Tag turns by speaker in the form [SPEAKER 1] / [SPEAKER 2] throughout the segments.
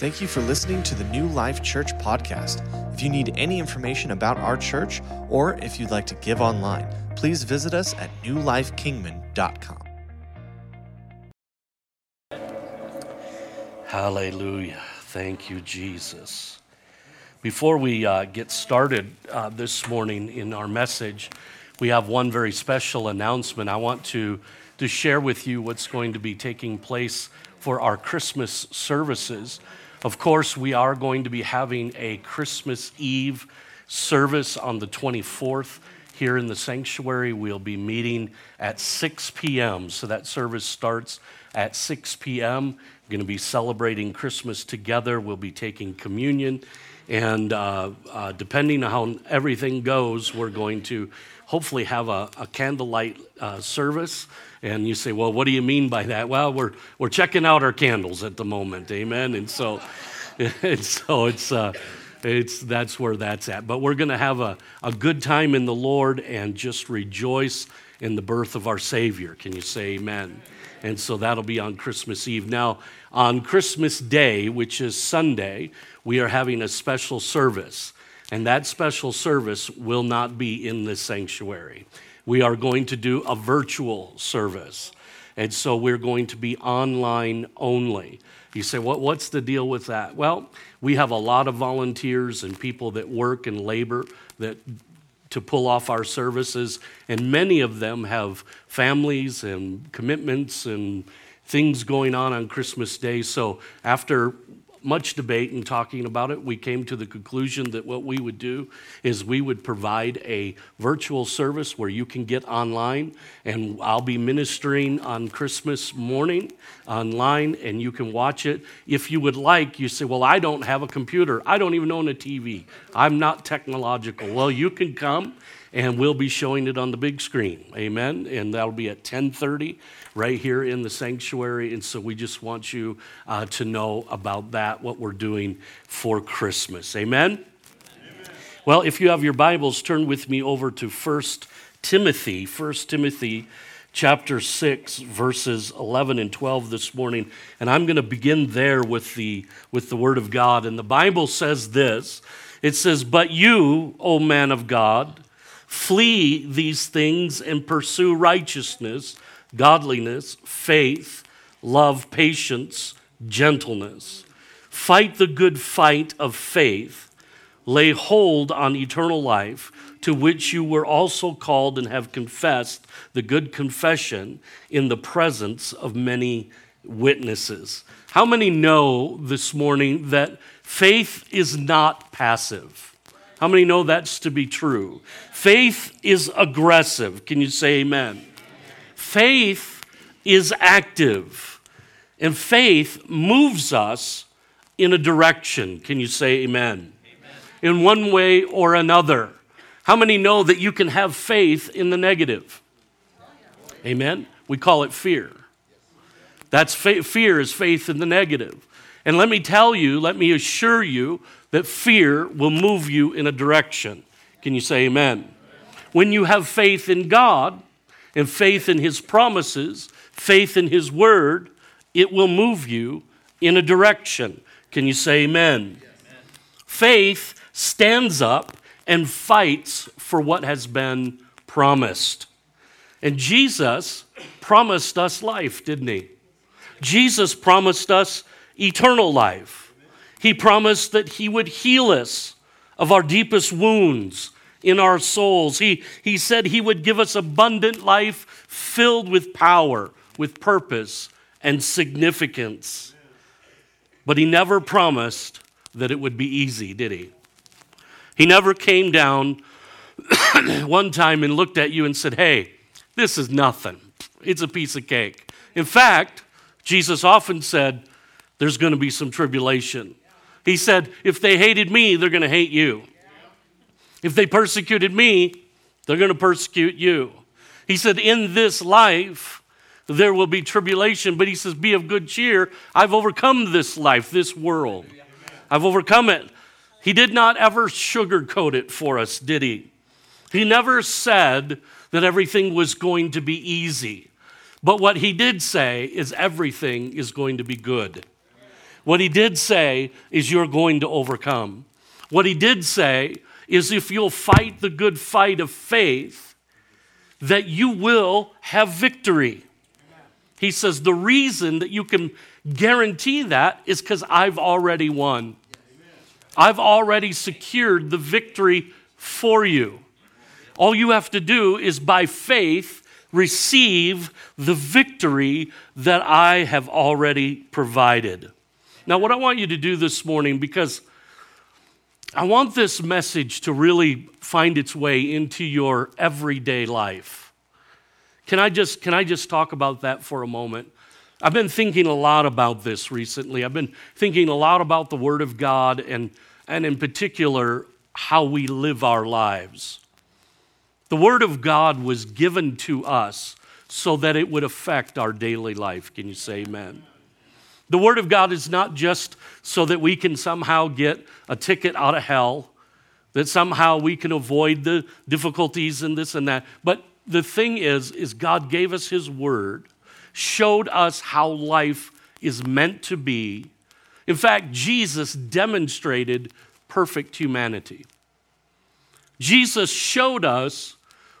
[SPEAKER 1] Thank you for listening to the New Life Church podcast. If you need any information about our church or if you'd like to give online, please visit us at newlifekingman.com.
[SPEAKER 2] Hallelujah. Thank you, Jesus. Before we uh, get started uh, this morning in our message, we have one very special announcement. I want to, to share with you what's going to be taking place for our Christmas services. Of course, we are going to be having a Christmas Eve service on the 24th here in the sanctuary. We'll be meeting at 6 p.m. So that service starts at 6 p.m. We're going to be celebrating Christmas together. We'll be taking communion. And uh, uh, depending on how everything goes, we're going to hopefully have a, a candlelight uh, service. And you say, well, what do you mean by that? Well, we're, we're checking out our candles at the moment, amen? And so, and so it's, uh, it's, that's where that's at. But we're going to have a, a good time in the Lord and just rejoice in the birth of our Savior. Can you say amen? And so that'll be on Christmas Eve. Now, on Christmas Day, which is Sunday, we are having a special service. And that special service will not be in this sanctuary we are going to do a virtual service. And so we're going to be online only. You say, what, what's the deal with that? Well, we have a lot of volunteers and people that work and labor that to pull off our services, and many of them have families and commitments and things going on on Christmas Day. So after much debate and talking about it, we came to the conclusion that what we would do is we would provide a virtual service where you can get online, and I'll be ministering on Christmas morning online, and you can watch it. If you would like, you say, Well, I don't have a computer, I don't even own a TV, I'm not technological. Well, you can come and we'll be showing it on the big screen. Amen? And that'll be at 10.30 right here in the sanctuary. And so we just want you uh, to know about that what we're doing for christmas. Amen? amen well if you have your bibles turn with me over to 1 timothy 1 timothy chapter 6 verses 11 and 12 this morning. And i'm going to begin there with the with the word of god. And the bible says this. It says but you o man of god Flee these things and pursue righteousness, godliness, faith, love, patience, gentleness. Fight the good fight of faith. Lay hold on eternal life, to which you were also called and have confessed the good confession in the presence of many witnesses. How many know this morning that faith is not passive? How many know that's to be true? Faith is aggressive. Can you say amen? Faith is active. And faith moves us in a direction. Can you say amen? amen? In one way or another. How many know that you can have faith in the negative? Amen? We call it fear. That's fa- fear is faith in the negative. And let me tell you, let me assure you that fear will move you in a direction. Can you say amen? When you have faith in God and faith in His promises, faith in His word, it will move you in a direction. Can you say amen? Faith stands up and fights for what has been promised. And Jesus promised us life, didn't he? Jesus promised us eternal life. He promised that He would heal us of our deepest wounds in our souls. He, he said He would give us abundant life filled with power, with purpose, and significance. But He never promised that it would be easy, did He? He never came down one time and looked at you and said, Hey, this is nothing. It's a piece of cake. In fact, Jesus often said, There's going to be some tribulation. He said, If they hated me, they're going to hate you. If they persecuted me, they're going to persecute you. He said, In this life, there will be tribulation, but he says, Be of good cheer. I've overcome this life, this world. I've overcome it. He did not ever sugarcoat it for us, did he? He never said that everything was going to be easy. But what he did say is everything is going to be good. What he did say is, You're going to overcome. What he did say is, If you'll fight the good fight of faith, that you will have victory. He says, The reason that you can guarantee that is because I've already won. I've already secured the victory for you. All you have to do is by faith receive the victory that I have already provided. Now, what I want you to do this morning, because I want this message to really find its way into your everyday life. Can I just, can I just talk about that for a moment? I've been thinking a lot about this recently. I've been thinking a lot about the Word of God and, and in particular, how we live our lives. The Word of God was given to us so that it would affect our daily life. Can you say amen? The Word of God is not just so that we can somehow get a ticket out of hell, that somehow we can avoid the difficulties and this and that. But the thing is, is God gave us His Word, showed us how life is meant to be. In fact, Jesus demonstrated perfect humanity. Jesus showed us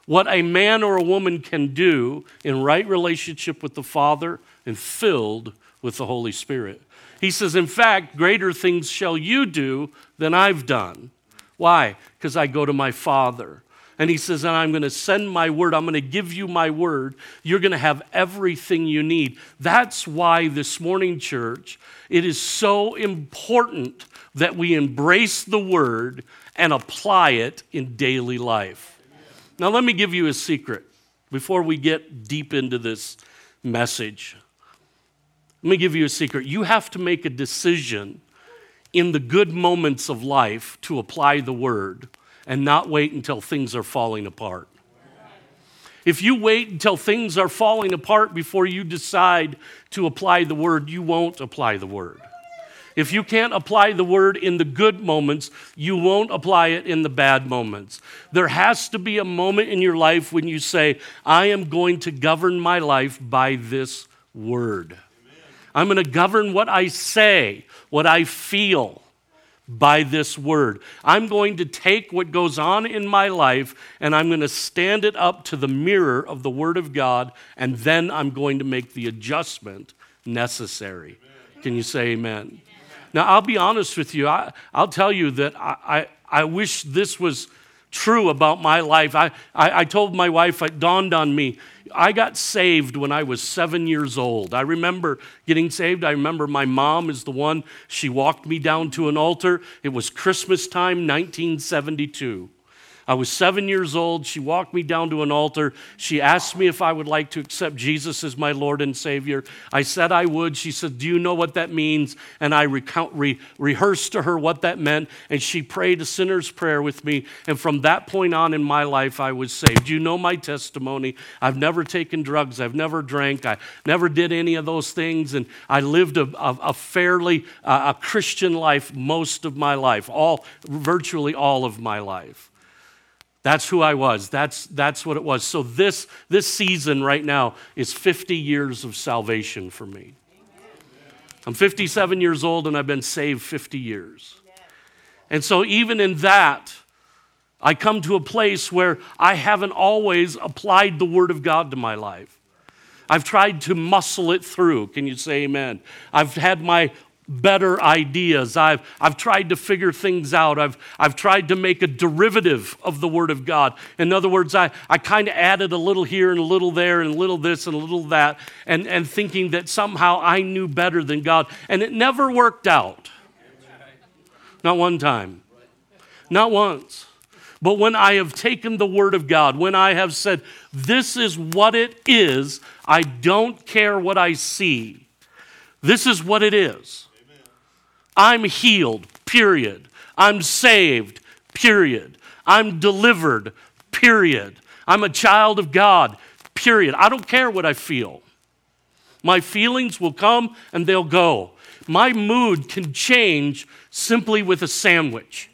[SPEAKER 2] what a man or a woman can do in right relationship with the Father and filled with the Holy Spirit. He says, In fact, greater things shall you do than I've done. Why? Because I go to my Father. And he says, And I'm going to send my word. I'm going to give you my word. You're going to have everything you need. That's why this morning, church, it is so important that we embrace the word and apply it in daily life. Now, let me give you a secret before we get deep into this message. Let me give you a secret. You have to make a decision in the good moments of life to apply the word and not wait until things are falling apart. If you wait until things are falling apart before you decide to apply the word, you won't apply the word. If you can't apply the word in the good moments, you won't apply it in the bad moments. There has to be a moment in your life when you say, I am going to govern my life by this word. I'm going to govern what I say, what I feel by this word. I'm going to take what goes on in my life and I'm going to stand it up to the mirror of the Word of God, and then I'm going to make the adjustment necessary. Can you say amen? Now, I'll be honest with you. I, will tell you that I, I, I, wish this was true about my life. I, I, I told my wife, it dawned on me. I got saved when I was seven years old. I remember getting saved. I remember my mom is the one, she walked me down to an altar. It was Christmas time, 1972. I was seven years old. She walked me down to an altar. She asked me if I would like to accept Jesus as my Lord and Savior. I said I would. She said, Do you know what that means? And I recount, re- rehearsed to her what that meant. And she prayed a sinner's prayer with me. And from that point on in my life, I was saved. You know my testimony. I've never taken drugs. I've never drank. I never did any of those things. And I lived a, a, a fairly uh, a Christian life most of my life, all virtually all of my life. That's who I was. That's, that's what it was. So, this, this season right now is 50 years of salvation for me. I'm 57 years old and I've been saved 50 years. And so, even in that, I come to a place where I haven't always applied the Word of God to my life. I've tried to muscle it through. Can you say amen? I've had my better ideas. I've, I've tried to figure things out. I've, I've tried to make a derivative of the Word of God. In other words, I, I kind of added a little here and a little there and a little this and a little that, and, and thinking that somehow I knew better than God. And it never worked out. Not one time. Not once. But when I have taken the Word of God, when I have said, This is what it is, I don't care what I see. This is what it is. I'm healed, period. I'm saved, period. I'm delivered, period. I'm a child of God, period. I don't care what I feel. My feelings will come and they'll go. My mood can change simply with a sandwich.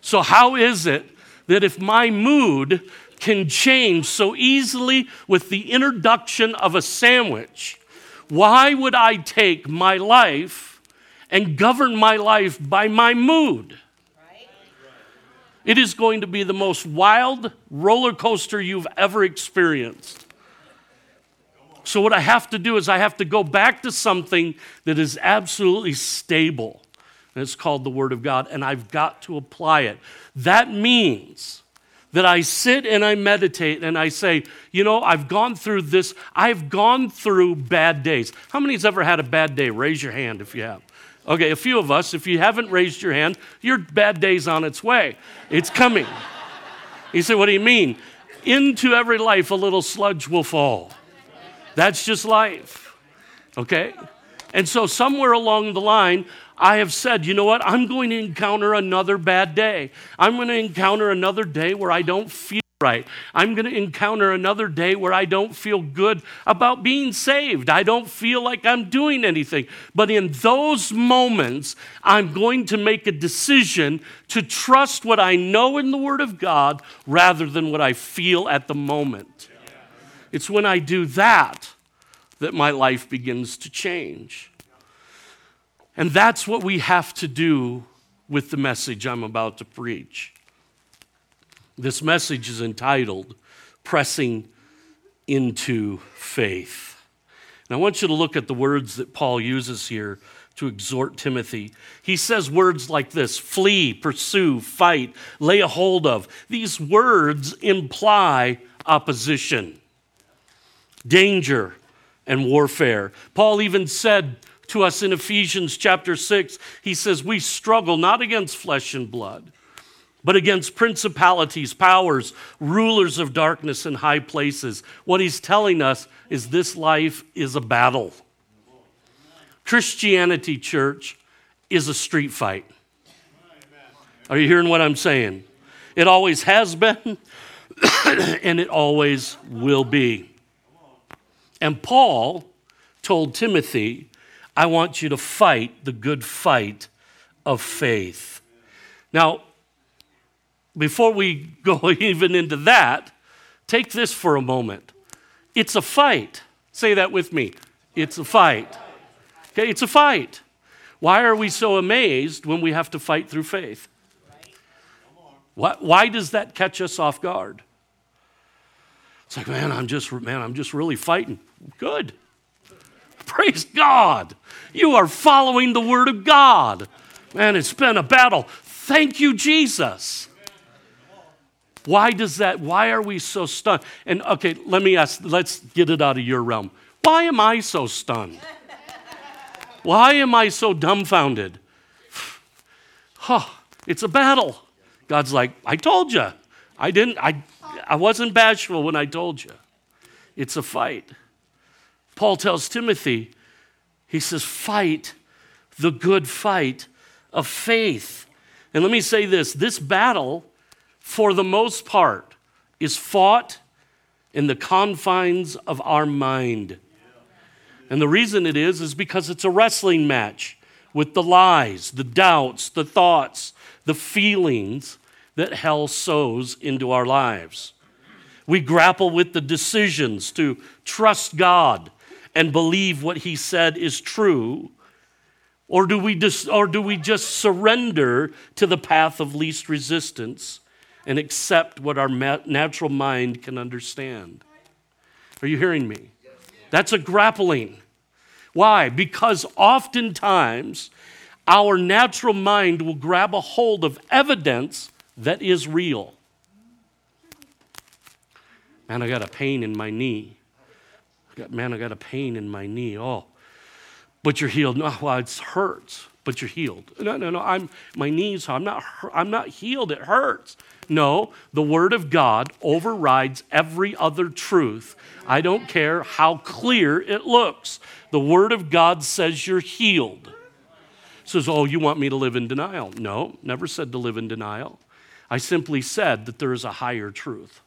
[SPEAKER 2] So, how is it that if my mood can change so easily with the introduction of a sandwich, why would I take my life and govern my life by my mood? It is going to be the most wild roller coaster you've ever experienced. So, what I have to do is I have to go back to something that is absolutely stable. And it's called the Word of God, and I've got to apply it. That means that I sit and I meditate and I say, you know, I've gone through this, I've gone through bad days. How many's ever had a bad day? Raise your hand if you have. Okay, a few of us, if you haven't raised your hand, your bad day's on its way. It's coming. You say, what do you mean? Into every life, a little sludge will fall. That's just life. Okay? And so, somewhere along the line, I have said, you know what? I'm going to encounter another bad day. I'm going to encounter another day where I don't feel right. I'm going to encounter another day where I don't feel good about being saved. I don't feel like I'm doing anything. But in those moments, I'm going to make a decision to trust what I know in the Word of God rather than what I feel at the moment. It's when I do that that my life begins to change. And that's what we have to do with the message I'm about to preach. This message is entitled Pressing into Faith. And I want you to look at the words that Paul uses here to exhort Timothy. He says words like this flee, pursue, fight, lay a hold of. These words imply opposition, danger, and warfare. Paul even said to us in Ephesians chapter 6, he says, We struggle not against flesh and blood, but against principalities, powers, rulers of darkness in high places. What he's telling us is this life is a battle. Christianity, church, is a street fight. Are you hearing what I'm saying? It always has been, and it always will be. And Paul told Timothy I want you to fight the good fight of faith. Now, before we go even into that, take this for a moment. It's a fight. Say that with me. It's a fight. Okay, it's a fight. Why are we so amazed when we have to fight through faith? Why, why does that catch us off guard? It's like, man, I'm just, man, I'm just really fighting. Good. Praise God. You are following the Word of God. Man, it's been a battle. Thank you, Jesus. Why does that, why are we so stunned? And okay, let me ask, let's get it out of your realm. Why am I so stunned? Why am I so dumbfounded? Huh, it's a battle. God's like, I told you. I didn't, I, I wasn't bashful when I told you. It's a fight. Paul tells Timothy, he says, fight the good fight of faith. And let me say this this battle, for the most part, is fought in the confines of our mind. And the reason it is, is because it's a wrestling match with the lies, the doubts, the thoughts, the feelings that hell sows into our lives. We grapple with the decisions to trust God and believe what he said is true? Or do we, dis- or do we just surrender to the path of least resistance and accept what our natural mind can understand? Are you hearing me? That's a grappling. Why? Because oftentimes our natural mind will grab a hold of evidence that is real. Man, I got a pain in my knee man, I got a pain in my knee. Oh, but you're healed. No, well, it hurts, but you're healed. No, no, no. I'm my knees. I'm not. I'm not healed. It hurts. No, the Word of God overrides every other truth. I don't care how clear it looks. The Word of God says you're healed. Says, oh, you want me to live in denial? No, never said to live in denial. I simply said that there is a higher truth.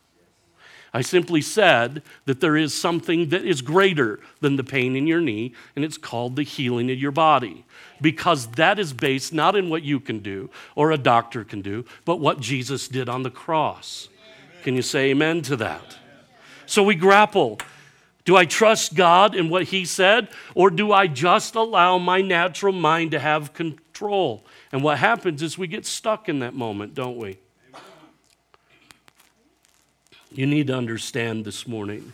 [SPEAKER 2] I simply said that there is something that is greater than the pain in your knee, and it's called the healing of your body. Because that is based not in what you can do or a doctor can do, but what Jesus did on the cross. Can you say amen to that? So we grapple. Do I trust God in what He said, or do I just allow my natural mind to have control? And what happens is we get stuck in that moment, don't we? You need to understand this morning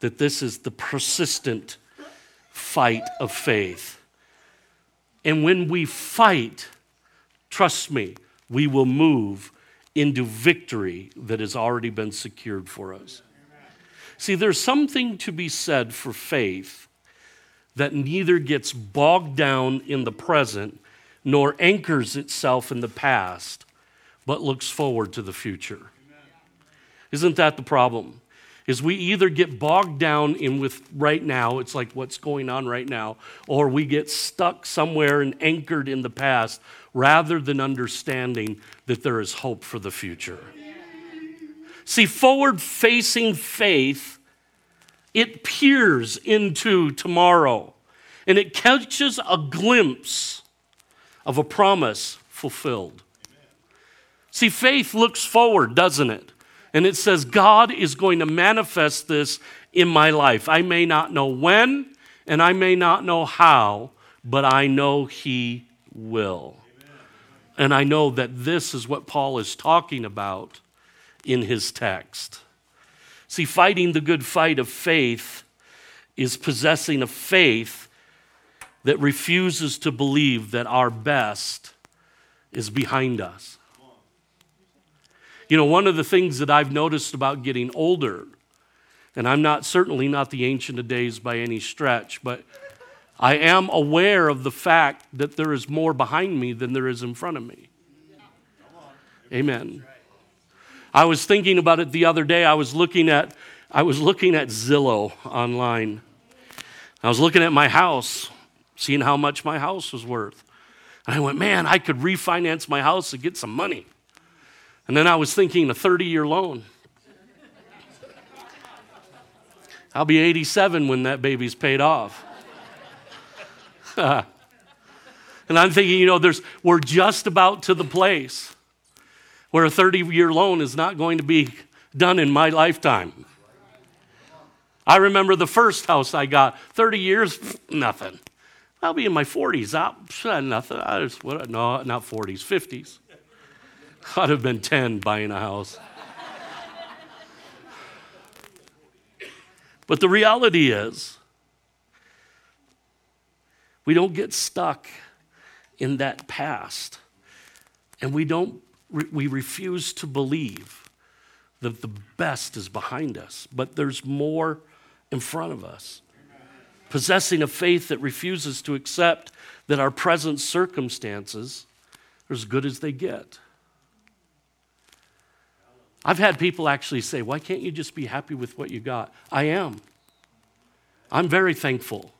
[SPEAKER 2] that this is the persistent fight of faith. And when we fight, trust me, we will move into victory that has already been secured for us. See, there's something to be said for faith that neither gets bogged down in the present nor anchors itself in the past, but looks forward to the future. Isn't that the problem? Is we either get bogged down in with right now, it's like what's going on right now, or we get stuck somewhere and anchored in the past rather than understanding that there is hope for the future. See, forward facing faith, it peers into tomorrow and it catches a glimpse of a promise fulfilled. See, faith looks forward, doesn't it? And it says, God is going to manifest this in my life. I may not know when and I may not know how, but I know He will. And I know that this is what Paul is talking about in his text. See, fighting the good fight of faith is possessing a faith that refuses to believe that our best is behind us. You know, one of the things that I've noticed about getting older, and I'm not certainly not the ancient of days by any stretch, but I am aware of the fact that there is more behind me than there is in front of me. Amen. I was thinking about it the other day. I was looking at I was looking at Zillow online. I was looking at my house, seeing how much my house was worth. And I went, man, I could refinance my house and get some money. And then I was thinking a 30 year loan. I'll be 87 when that baby's paid off. and I'm thinking, you know, there's, we're just about to the place where a 30 year loan is not going to be done in my lifetime. I remember the first house I got, 30 years, nothing. I'll be in my 40s. I'll, nothing. I just, what, no, not 40s, 50s. I'd have been 10 buying a house. But the reality is, we don't get stuck in that past. And we don't we refuse to believe that the best is behind us, but there's more in front of us. Possessing a faith that refuses to accept that our present circumstances are as good as they get. I've had people actually say, Why can't you just be happy with what you got? I am. I'm very thankful.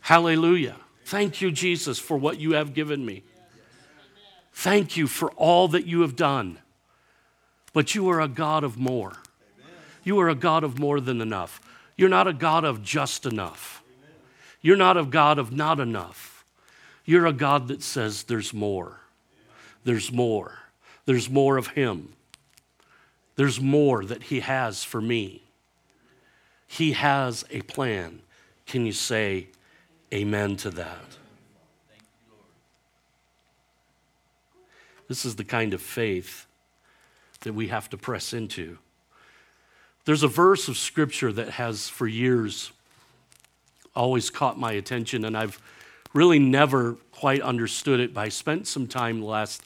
[SPEAKER 2] Hallelujah. Thank you, Jesus, for what you have given me. Thank you for all that you have done. But you are a God of more. You are a God of more than enough. You're not a God of just enough. You're not a God of not enough. You're a God that says there's more. There's more. There's more of Him. There's more that He has for me. He has a plan. Can you say amen to that? This is the kind of faith that we have to press into. There's a verse of scripture that has for years always caught my attention, and I've really never quite understood it, but I spent some time the last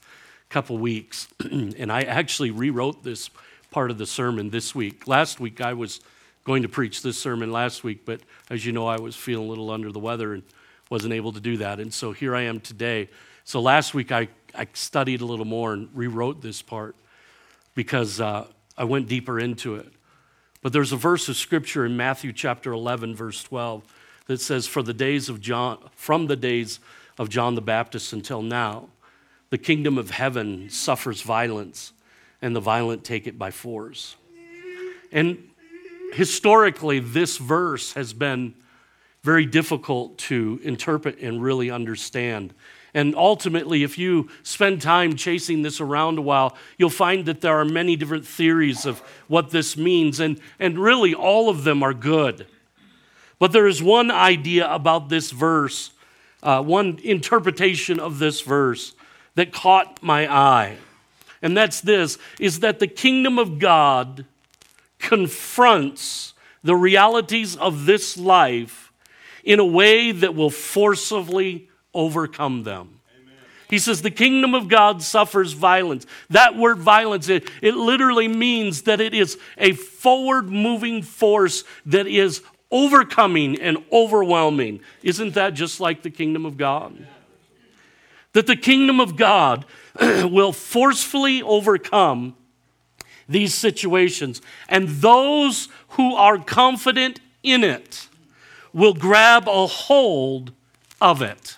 [SPEAKER 2] couple weeks, and I actually rewrote this part of the sermon this week. Last week, I was going to preach this sermon last week, but as you know, I was feeling a little under the weather and wasn't able to do that. And so here I am today. So last week, I I studied a little more and rewrote this part because uh, I went deeper into it. But there's a verse of scripture in Matthew chapter 11, verse 12, that says, For the days of John, from the days of John the Baptist until now, the kingdom of heaven suffers violence, and the violent take it by force. And historically, this verse has been very difficult to interpret and really understand And ultimately, if you spend time chasing this around a while, you'll find that there are many different theories of what this means, and, and really all of them are good. But there is one idea about this verse, uh, one interpretation of this verse that caught my eye. And that's this is that the kingdom of God confronts the realities of this life in a way that will forcibly overcome them. He says the kingdom of God suffers violence. That word violence, it, it literally means that it is a forward moving force that is overcoming and overwhelming. Isn't that just like the kingdom of God? That the kingdom of God will forcefully overcome these situations, and those who are confident in it will grab a hold of it.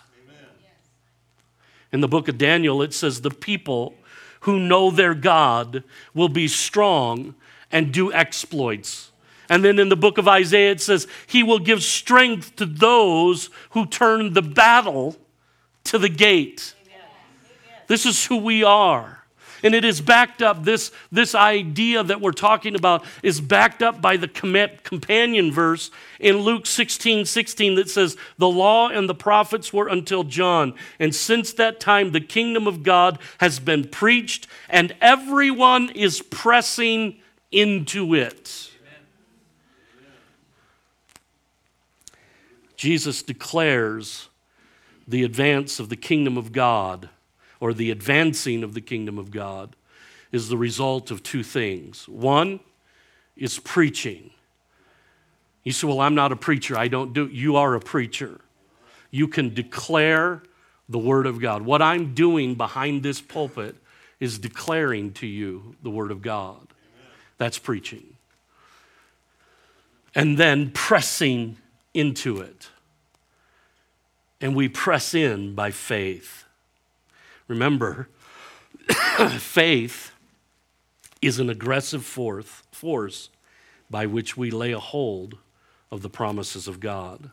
[SPEAKER 2] In the book of Daniel, it says, The people who know their God will be strong and do exploits. And then in the book of Isaiah, it says, He will give strength to those who turn the battle to the gate. This is who we are. And it is backed up, this, this idea that we're talking about is backed up by the companion verse in Luke 16 16 that says, The law and the prophets were until John. And since that time, the kingdom of God has been preached, and everyone is pressing into it. Jesus declares the advance of the kingdom of God or the advancing of the kingdom of God is the result of two things. One is preaching. You say, Well, I'm not a preacher. I don't do You are a preacher. You can declare the word of God. What I'm doing behind this pulpit is declaring to you the word of God. Amen. That's preaching. And then pressing into it. And we press in by faith. Remember, faith is an aggressive force, by which we lay a hold of the promises of God.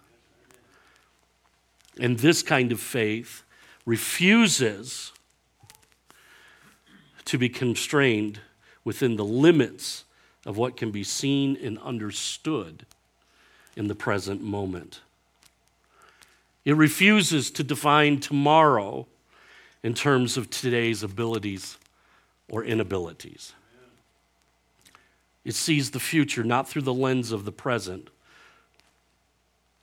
[SPEAKER 2] And this kind of faith refuses to be constrained within the limits of what can be seen and understood in the present moment. It refuses to define tomorrow in terms of today's abilities or inabilities. It sees the future not through the lens of the present,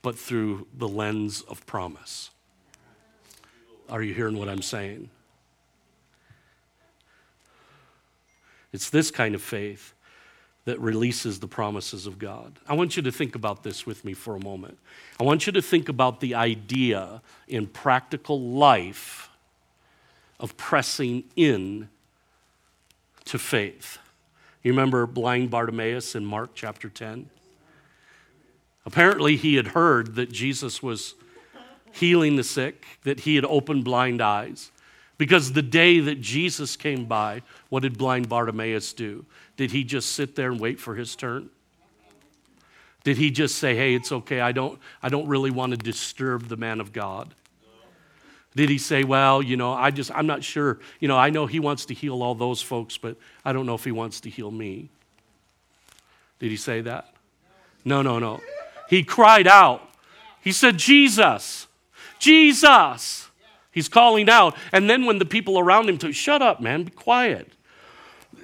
[SPEAKER 2] but through the lens of promise. Are you hearing what I'm saying? It's this kind of faith that releases the promises of God. I want you to think about this with me for a moment. I want you to think about the idea in practical life of pressing in to faith. You remember blind Bartimaeus in Mark chapter 10? Apparently, he had heard that Jesus was healing the sick, that he had opened blind eyes. Because the day that Jesus came by, what did blind Bartimaeus do? Did he just sit there and wait for his turn? Did he just say, hey, it's okay, I don't, I don't really want to disturb the man of God? Did he say, well, you know, I just, I'm not sure. You know, I know he wants to heal all those folks, but I don't know if he wants to heal me. Did he say that? No, no, no. He cried out. He said, Jesus, Jesus. He's calling out. And then when the people around him told, shut up, man, be quiet.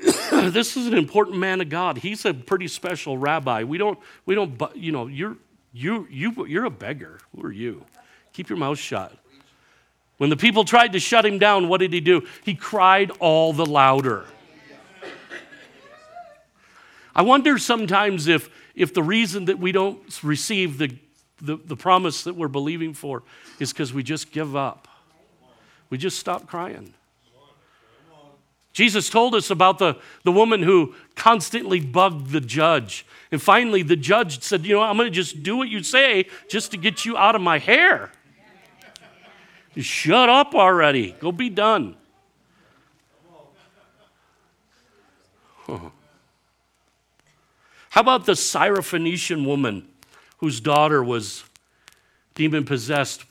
[SPEAKER 2] this is an important man of God. He's a pretty special rabbi. We don't, we don't, you know, you're, you, you, you're a beggar. Who are you? Keep your mouth shut. When the people tried to shut him down, what did he do? He cried all the louder. I wonder sometimes if, if the reason that we don't receive the, the, the promise that we're believing for is because we just give up. We just stop crying. Jesus told us about the, the woman who constantly bugged the judge. And finally, the judge said, You know, I'm going to just do what you say just to get you out of my hair. Shut up already. Go be done. How about the Syrophoenician woman whose daughter was demon possessed?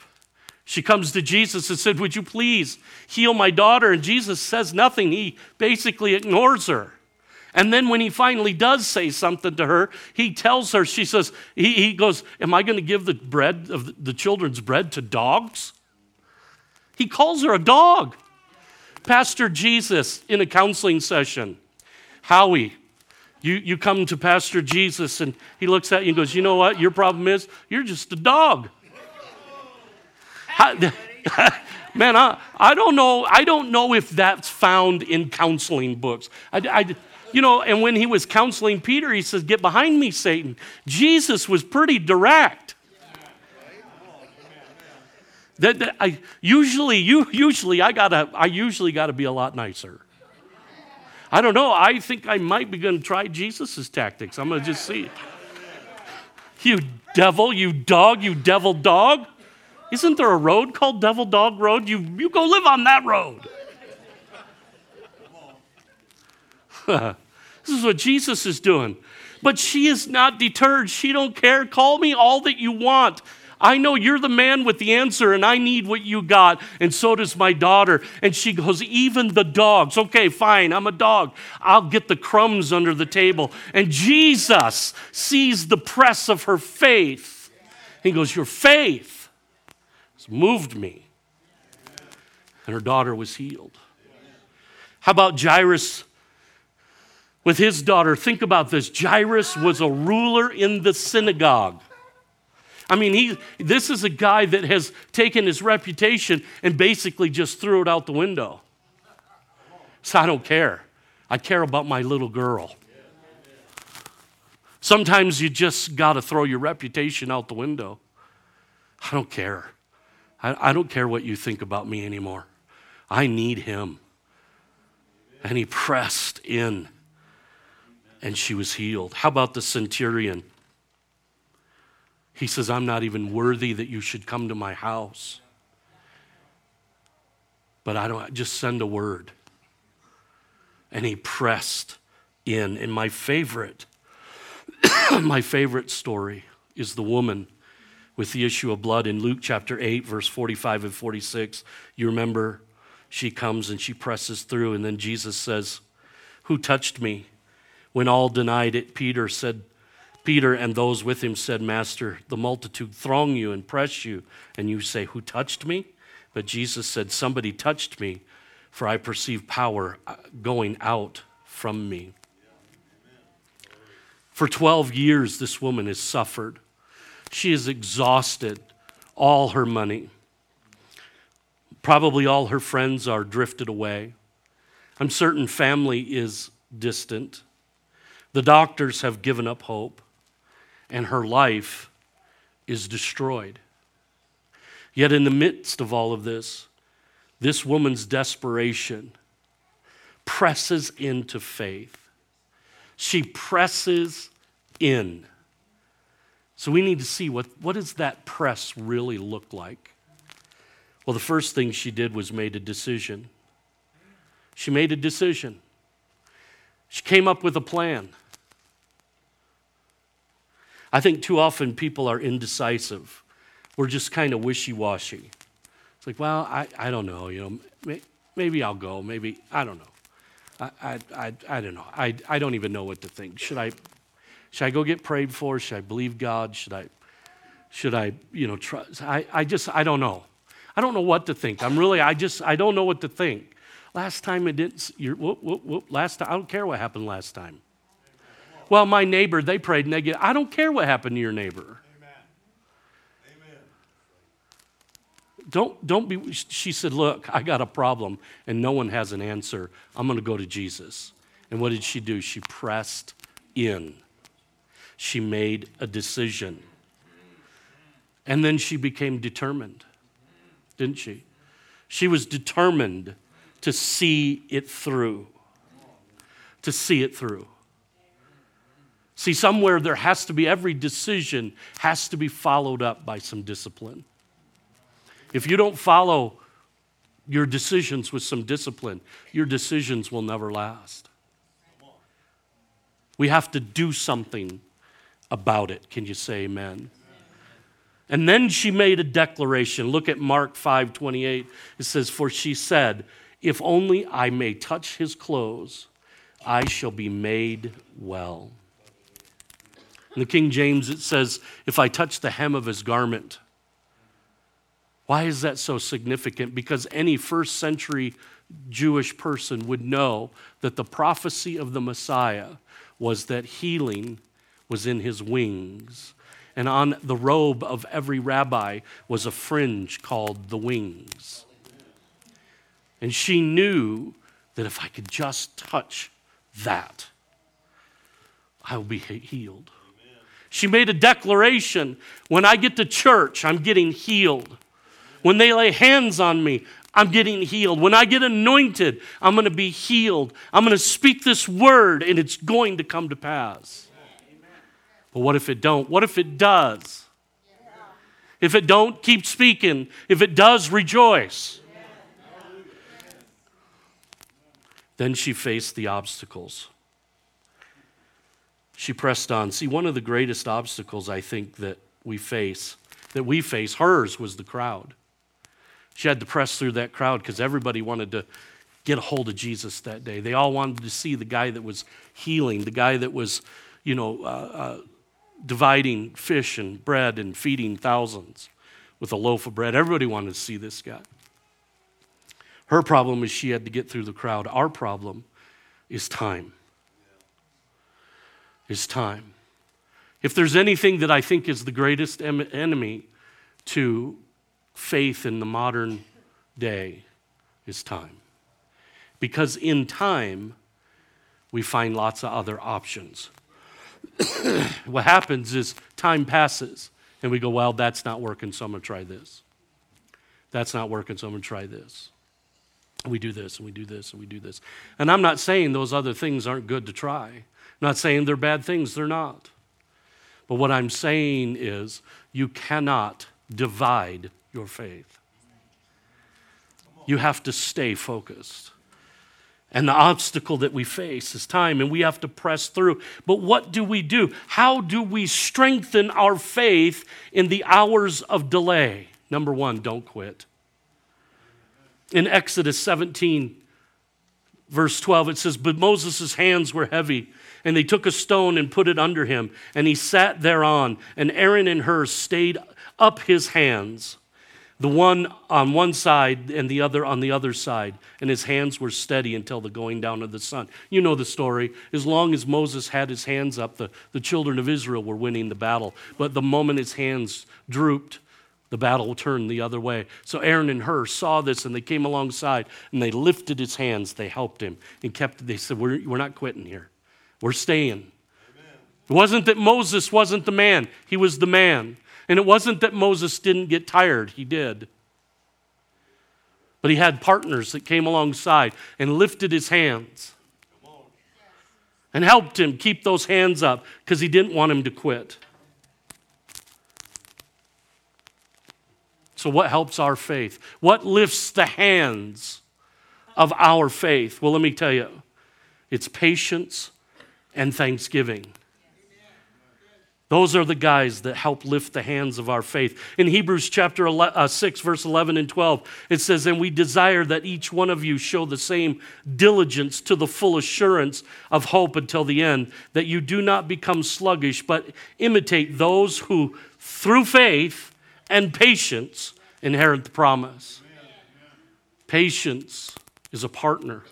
[SPEAKER 2] She comes to Jesus and said, Would you please heal my daughter? And Jesus says nothing. He basically ignores her. And then when he finally does say something to her, he tells her, she says, he, he goes, Am I going to give the bread of the, children's bread to dogs? He calls her a dog. Pastor Jesus in a counseling session, Howie, you, you come to Pastor Jesus and he looks at you and goes, You know what? Your problem is you're just a dog. Man, I, I don't know. I don't know if that's found in counseling books. I, I, you know, and when he was counseling Peter, he says, Get behind me, Satan. Jesus was pretty direct. That, that I, usually, you, usually, I gotta, I usually gotta be a lot nicer. I don't know. I think I might be to try Jesus' tactics. I'm to just see. You devil, you dog, you devil dog. Isn't there a road called Devil Dog Road? You, you go live on that road. this is what Jesus is doing. But she is not deterred. She don't care. Call me all that you want. I know you're the man with the answer, and I need what you got. And so does my daughter. And she goes, Even the dogs. Okay, fine, I'm a dog. I'll get the crumbs under the table. And Jesus sees the press of her faith. He goes, Your faith has moved me. And her daughter was healed. How about Jairus? With his daughter, think about this. Jairus was a ruler in the synagogue. I mean, he, this is a guy that has taken his reputation and basically just threw it out the window. So I don't care. I care about my little girl. Sometimes you just got to throw your reputation out the window. I don't care. I, I, don't care what you think about me anymore. I need him. And he pressed in, and she was healed. How about the centurion? He says, I'm not even worthy that you should come to my house. But I don't just send a word. And he pressed in. And my favorite, my favorite story is the woman with the issue of blood in Luke chapter 8, verse 45 and 46. You remember she comes and she presses through, and then Jesus says, Who touched me? When all denied it, Peter said, Peter and those with him said, Master, the multitude throng you and press you, and you say, Who touched me? But Jesus said, Somebody touched me, for I perceive power uh, going out from me. For 12 years, this woman has suffered. She has exhausted all her money. Probably all her friends are drifted away. I'm certain family is distant. The doctors have given up hope and her life is destroyed. Yet, in the midst of all of this, this woman's desperation presses into faith. She presses in. So we need to see what, what does that press really look like? Well, the first thing she did was made a decision. She made a decision. She came up with a plan. I think too often people are indecisive. We're just kind of wishy washy. It's like, well, I, I don't know, you know, maybe I'll go, maybe, I don't know. I, I, I, I don't know. I, I don't even know what to think. Should I, should I go get prayed for? Should I believe God? Should I, should I, you know, trust? I, I just, I don't know. I don't know what to think. I'm really, I just, I don't know what to think. Last time it didn't, you're, whoop, whoop, whoop, last time, I don't care what happened last time. Well, my neighbor, they prayed and they get, I don't care what happened to your neighbor. Amen. Amen. Don't, don't be, she said, Look, I got a problem and no one has an answer. I'm going to go to Jesus. And what did she do? She pressed in. She made a decision. And then she became determined, didn't she? She was determined to see it through. To see it through. See, somewhere there has to be, every decision has to be followed up by some discipline. If you don't follow your decisions with some discipline, your decisions will never last. We have to do something about it. Can you say amen? And then she made a declaration. Look at Mark 5 28. It says, For she said, If only I may touch his clothes, I shall be made well. In the King James, it says, If I touch the hem of his garment. Why is that so significant? Because any first century Jewish person would know that the prophecy of the Messiah was that healing was in his wings and on the robe of every rabbi was a fringe called the wings. And she knew that if I could just touch that, I will be healed. She made a declaration when I get to church, I'm getting healed. When they lay hands on me, I'm getting healed. When I get anointed, I'm going to be healed. I'm going to speak this word and it's going to come to pass. But what if it don't? What if it does? If it don't, keep speaking. If it does, rejoice. Then she faced the obstacles. She pressed on. See, one of the greatest obstacles I think that we face, that we face, hers was the crowd. She had to press through that crowd because everybody wanted to get a hold of Jesus that day. They all wanted to see the guy that was healing, the guy that was, you know, uh, uh, dividing fish and bread and feeding thousands with a loaf of bread. Everybody wanted to see this guy. Her problem is she had to get through the crowd. Our problem is time. Is time. If there's anything that I think is the greatest em- enemy to faith in the modern day, is time. Because in time, we find lots of other options. what happens is time passes and we go, well, that's not working, so I'm going to try this. That's not working, so I'm going to try this. We do this and we do this and we do this. And I'm not saying those other things aren't good to try. I'm not saying they're bad things, they're not. But what I'm saying is you cannot divide your faith. You have to stay focused. And the obstacle that we face is time, and we have to press through. But what do we do? How do we strengthen our faith in the hours of delay? Number one, don't quit. In Exodus 17, verse 12, it says, But Moses' hands were heavy, and they took a stone and put it under him, and he sat thereon, and Aaron and Hur stayed up his hands the one on one side and the other on the other side, and his hands were steady until the going down of the sun. You know the story. As long as Moses had his hands up, the, the children of Israel were winning the battle. But the moment his hands drooped, the battle turned the other way. So Aaron and Hur saw this and they came alongside and they lifted his hands. They helped him and kept, they said, We're, we're not quitting here. We're staying. Amen. It wasn't that Moses wasn't the man, he was the man. And it wasn't that Moses didn't get tired, he did. But he had partners that came alongside and lifted his hands and helped him keep those hands up because he didn't want him to quit. So, what helps our faith? What lifts the hands of our faith? Well, let me tell you it's patience and thanksgiving. Those are the guys that help lift the hands of our faith. In Hebrews chapter 11, uh, 6, verse 11 and 12, it says, And we desire that each one of you show the same diligence to the full assurance of hope until the end, that you do not become sluggish, but imitate those who, through faith and patience, inherit the promise. Patience is a partner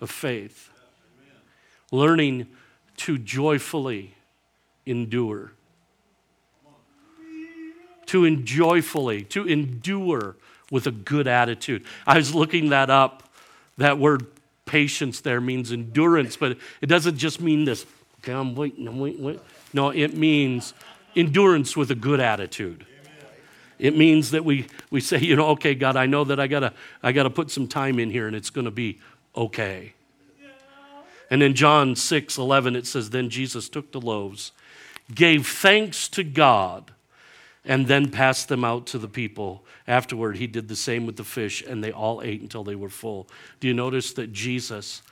[SPEAKER 2] of faith. Learning to joyfully endure to enjoyfully, to endure with a good attitude. I was looking that up. That word patience there means endurance, but it doesn't just mean this, okay, I'm waiting, I'm waiting, waiting. No, it means endurance with a good attitude. It means that we, we say, you know, okay, God, I know that I gotta, I gotta put some time in here and it's gonna be okay. And in John 6 11, it says, Then Jesus took the loaves, gave thanks to God, and then passed them out to the people. Afterward, he did the same with the fish, and they all ate until they were full. Do you notice that Jesus,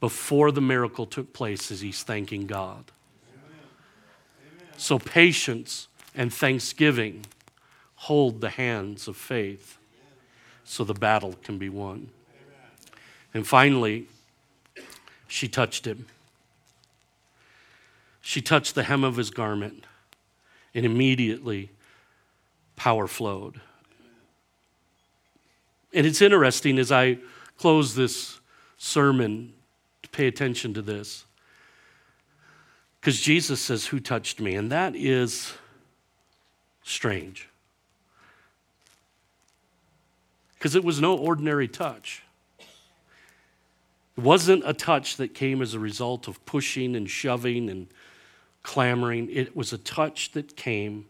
[SPEAKER 2] before the miracle took place, is he's thanking God? Amen. So, patience and thanksgiving hold the hands of faith so the battle can be won. And finally, she touched him. She touched the hem of his garment, and immediately power flowed. And it's interesting as I close this sermon to pay attention to this. Because Jesus says, Who touched me? And that is strange. Because it was no ordinary touch. It wasn't a touch that came as a result of pushing and shoving and clamoring. It was a touch that came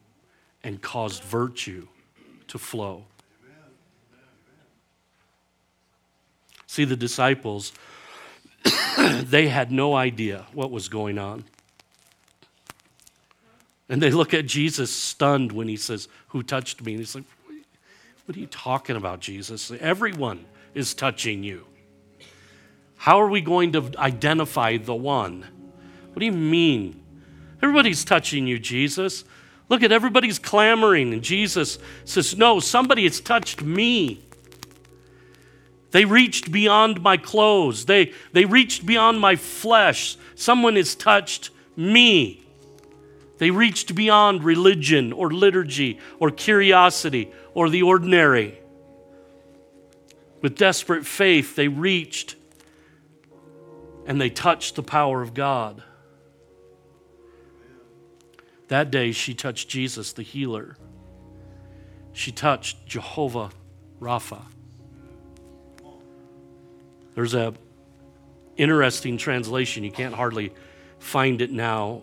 [SPEAKER 2] and caused virtue to flow. See, the disciples, they had no idea what was going on. And they look at Jesus stunned when he says, Who touched me? And he's like, What are you talking about, Jesus? Everyone is touching you. How are we going to identify the one? What do you mean? Everybody's touching you, Jesus. Look at everybody's clamoring. And Jesus says, No, somebody has touched me. They reached beyond my clothes, they, they reached beyond my flesh. Someone has touched me. They reached beyond religion or liturgy or curiosity or the ordinary. With desperate faith, they reached and they touched the power of God. That day, she touched Jesus, the healer. She touched Jehovah Rapha. There's a interesting translation. You can't hardly find it now.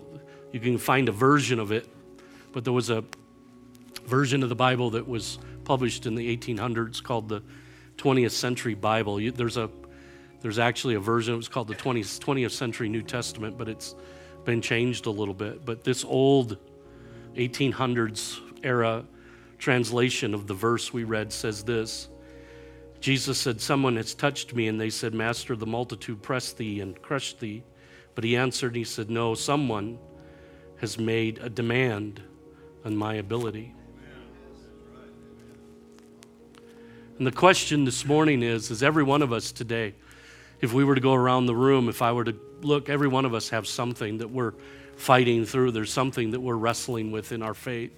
[SPEAKER 2] You can find a version of it, but there was a version of the Bible that was published in the 1800s called the 20th Century Bible. There's a there's actually a version. It was called the 20th, 20th Century New Testament, but it's been changed a little bit. But this old 1800s era translation of the verse we read says this Jesus said, Someone has touched me, and they said, Master, the multitude pressed thee and crushed thee. But he answered, and he said, No, someone has made a demand on my ability. And the question this morning is is every one of us today, if we were to go around the room, if I were to look, every one of us have something that we're fighting through. There's something that we're wrestling with in our faith.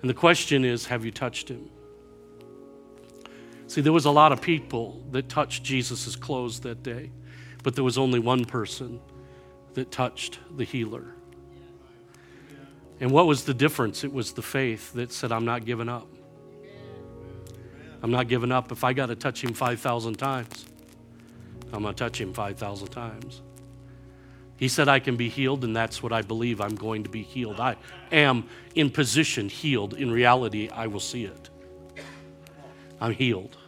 [SPEAKER 2] And the question is have you touched him? See, there was a lot of people that touched Jesus' clothes that day, but there was only one person that touched the healer. And what was the difference? It was the faith that said, I'm not giving up. I'm not giving up. If I got to touch him 5,000 times, I'm going to touch him 5,000 times. He said, I can be healed, and that's what I believe. I'm going to be healed. I am in position healed. In reality, I will see it. I'm healed.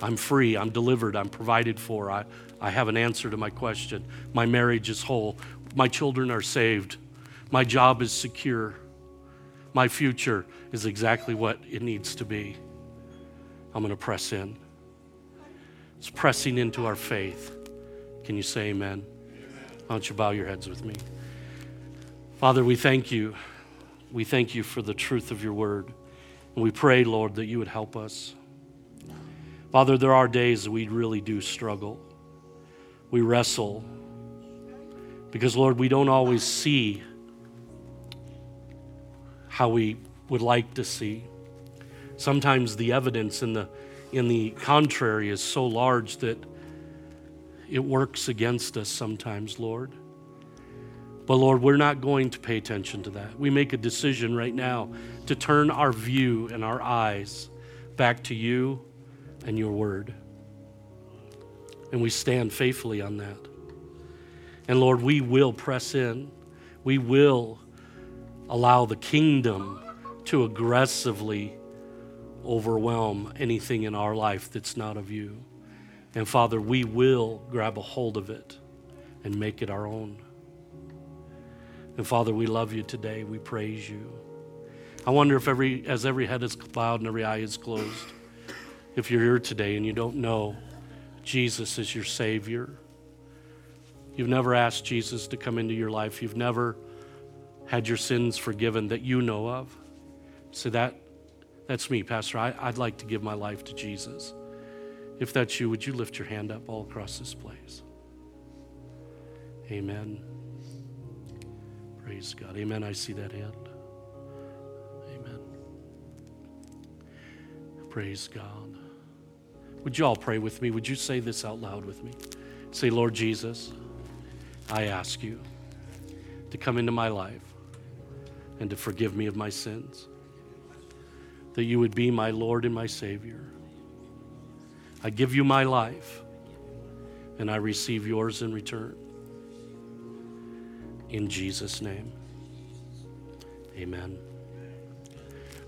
[SPEAKER 2] I'm free. I'm delivered. I'm provided for. I, I have an answer to my question. My marriage is whole. My children are saved. My job is secure. My future is exactly what it needs to be. I'm going to press in. It's pressing into our faith. Can you say amen? Why don't you bow your heads with me? Father, we thank you. We thank you for the truth of your word. And we pray, Lord, that you would help us. Father, there are days we really do struggle. We wrestle. Because, Lord, we don't always see how we would like to see. Sometimes the evidence in the, in the contrary is so large that it works against us sometimes, Lord. But Lord, we're not going to pay attention to that. We make a decision right now to turn our view and our eyes back to you and your word. And we stand faithfully on that. And Lord, we will press in. We will allow the kingdom to aggressively overwhelm anything in our life that's not of you. And Father, we will grab a hold of it and make it our own. And Father, we love you today. We praise you. I wonder if every, as every head is bowed and every eye is closed, if you're here today and you don't know Jesus is your Savior, you've never asked Jesus to come into your life, you've never had your sins forgiven that you know of. So that that's me, Pastor. I, I'd like to give my life to Jesus. If that's you, would you lift your hand up all across this place? Amen. Praise God. Amen. I see that hand. Amen. Praise God. Would you all pray with me? Would you say this out loud with me? Say, Lord Jesus, I ask you to come into my life and to forgive me of my sins. That you would be my Lord and my Savior. I give you my life and I receive yours in return. In Jesus' name, amen.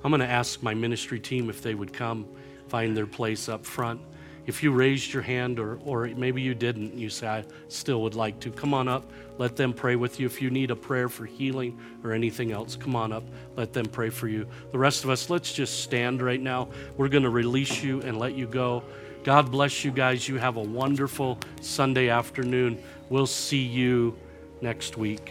[SPEAKER 2] I'm going to ask my ministry team if they would come find their place up front. If you raised your hand or, or maybe you didn't, you say, I still would like to, come on up. Let them pray with you. If you need a prayer for healing or anything else, come on up. Let them pray for you. The rest of us, let's just stand right now. We're going to release you and let you go. God bless you guys. You have a wonderful Sunday afternoon. We'll see you next week.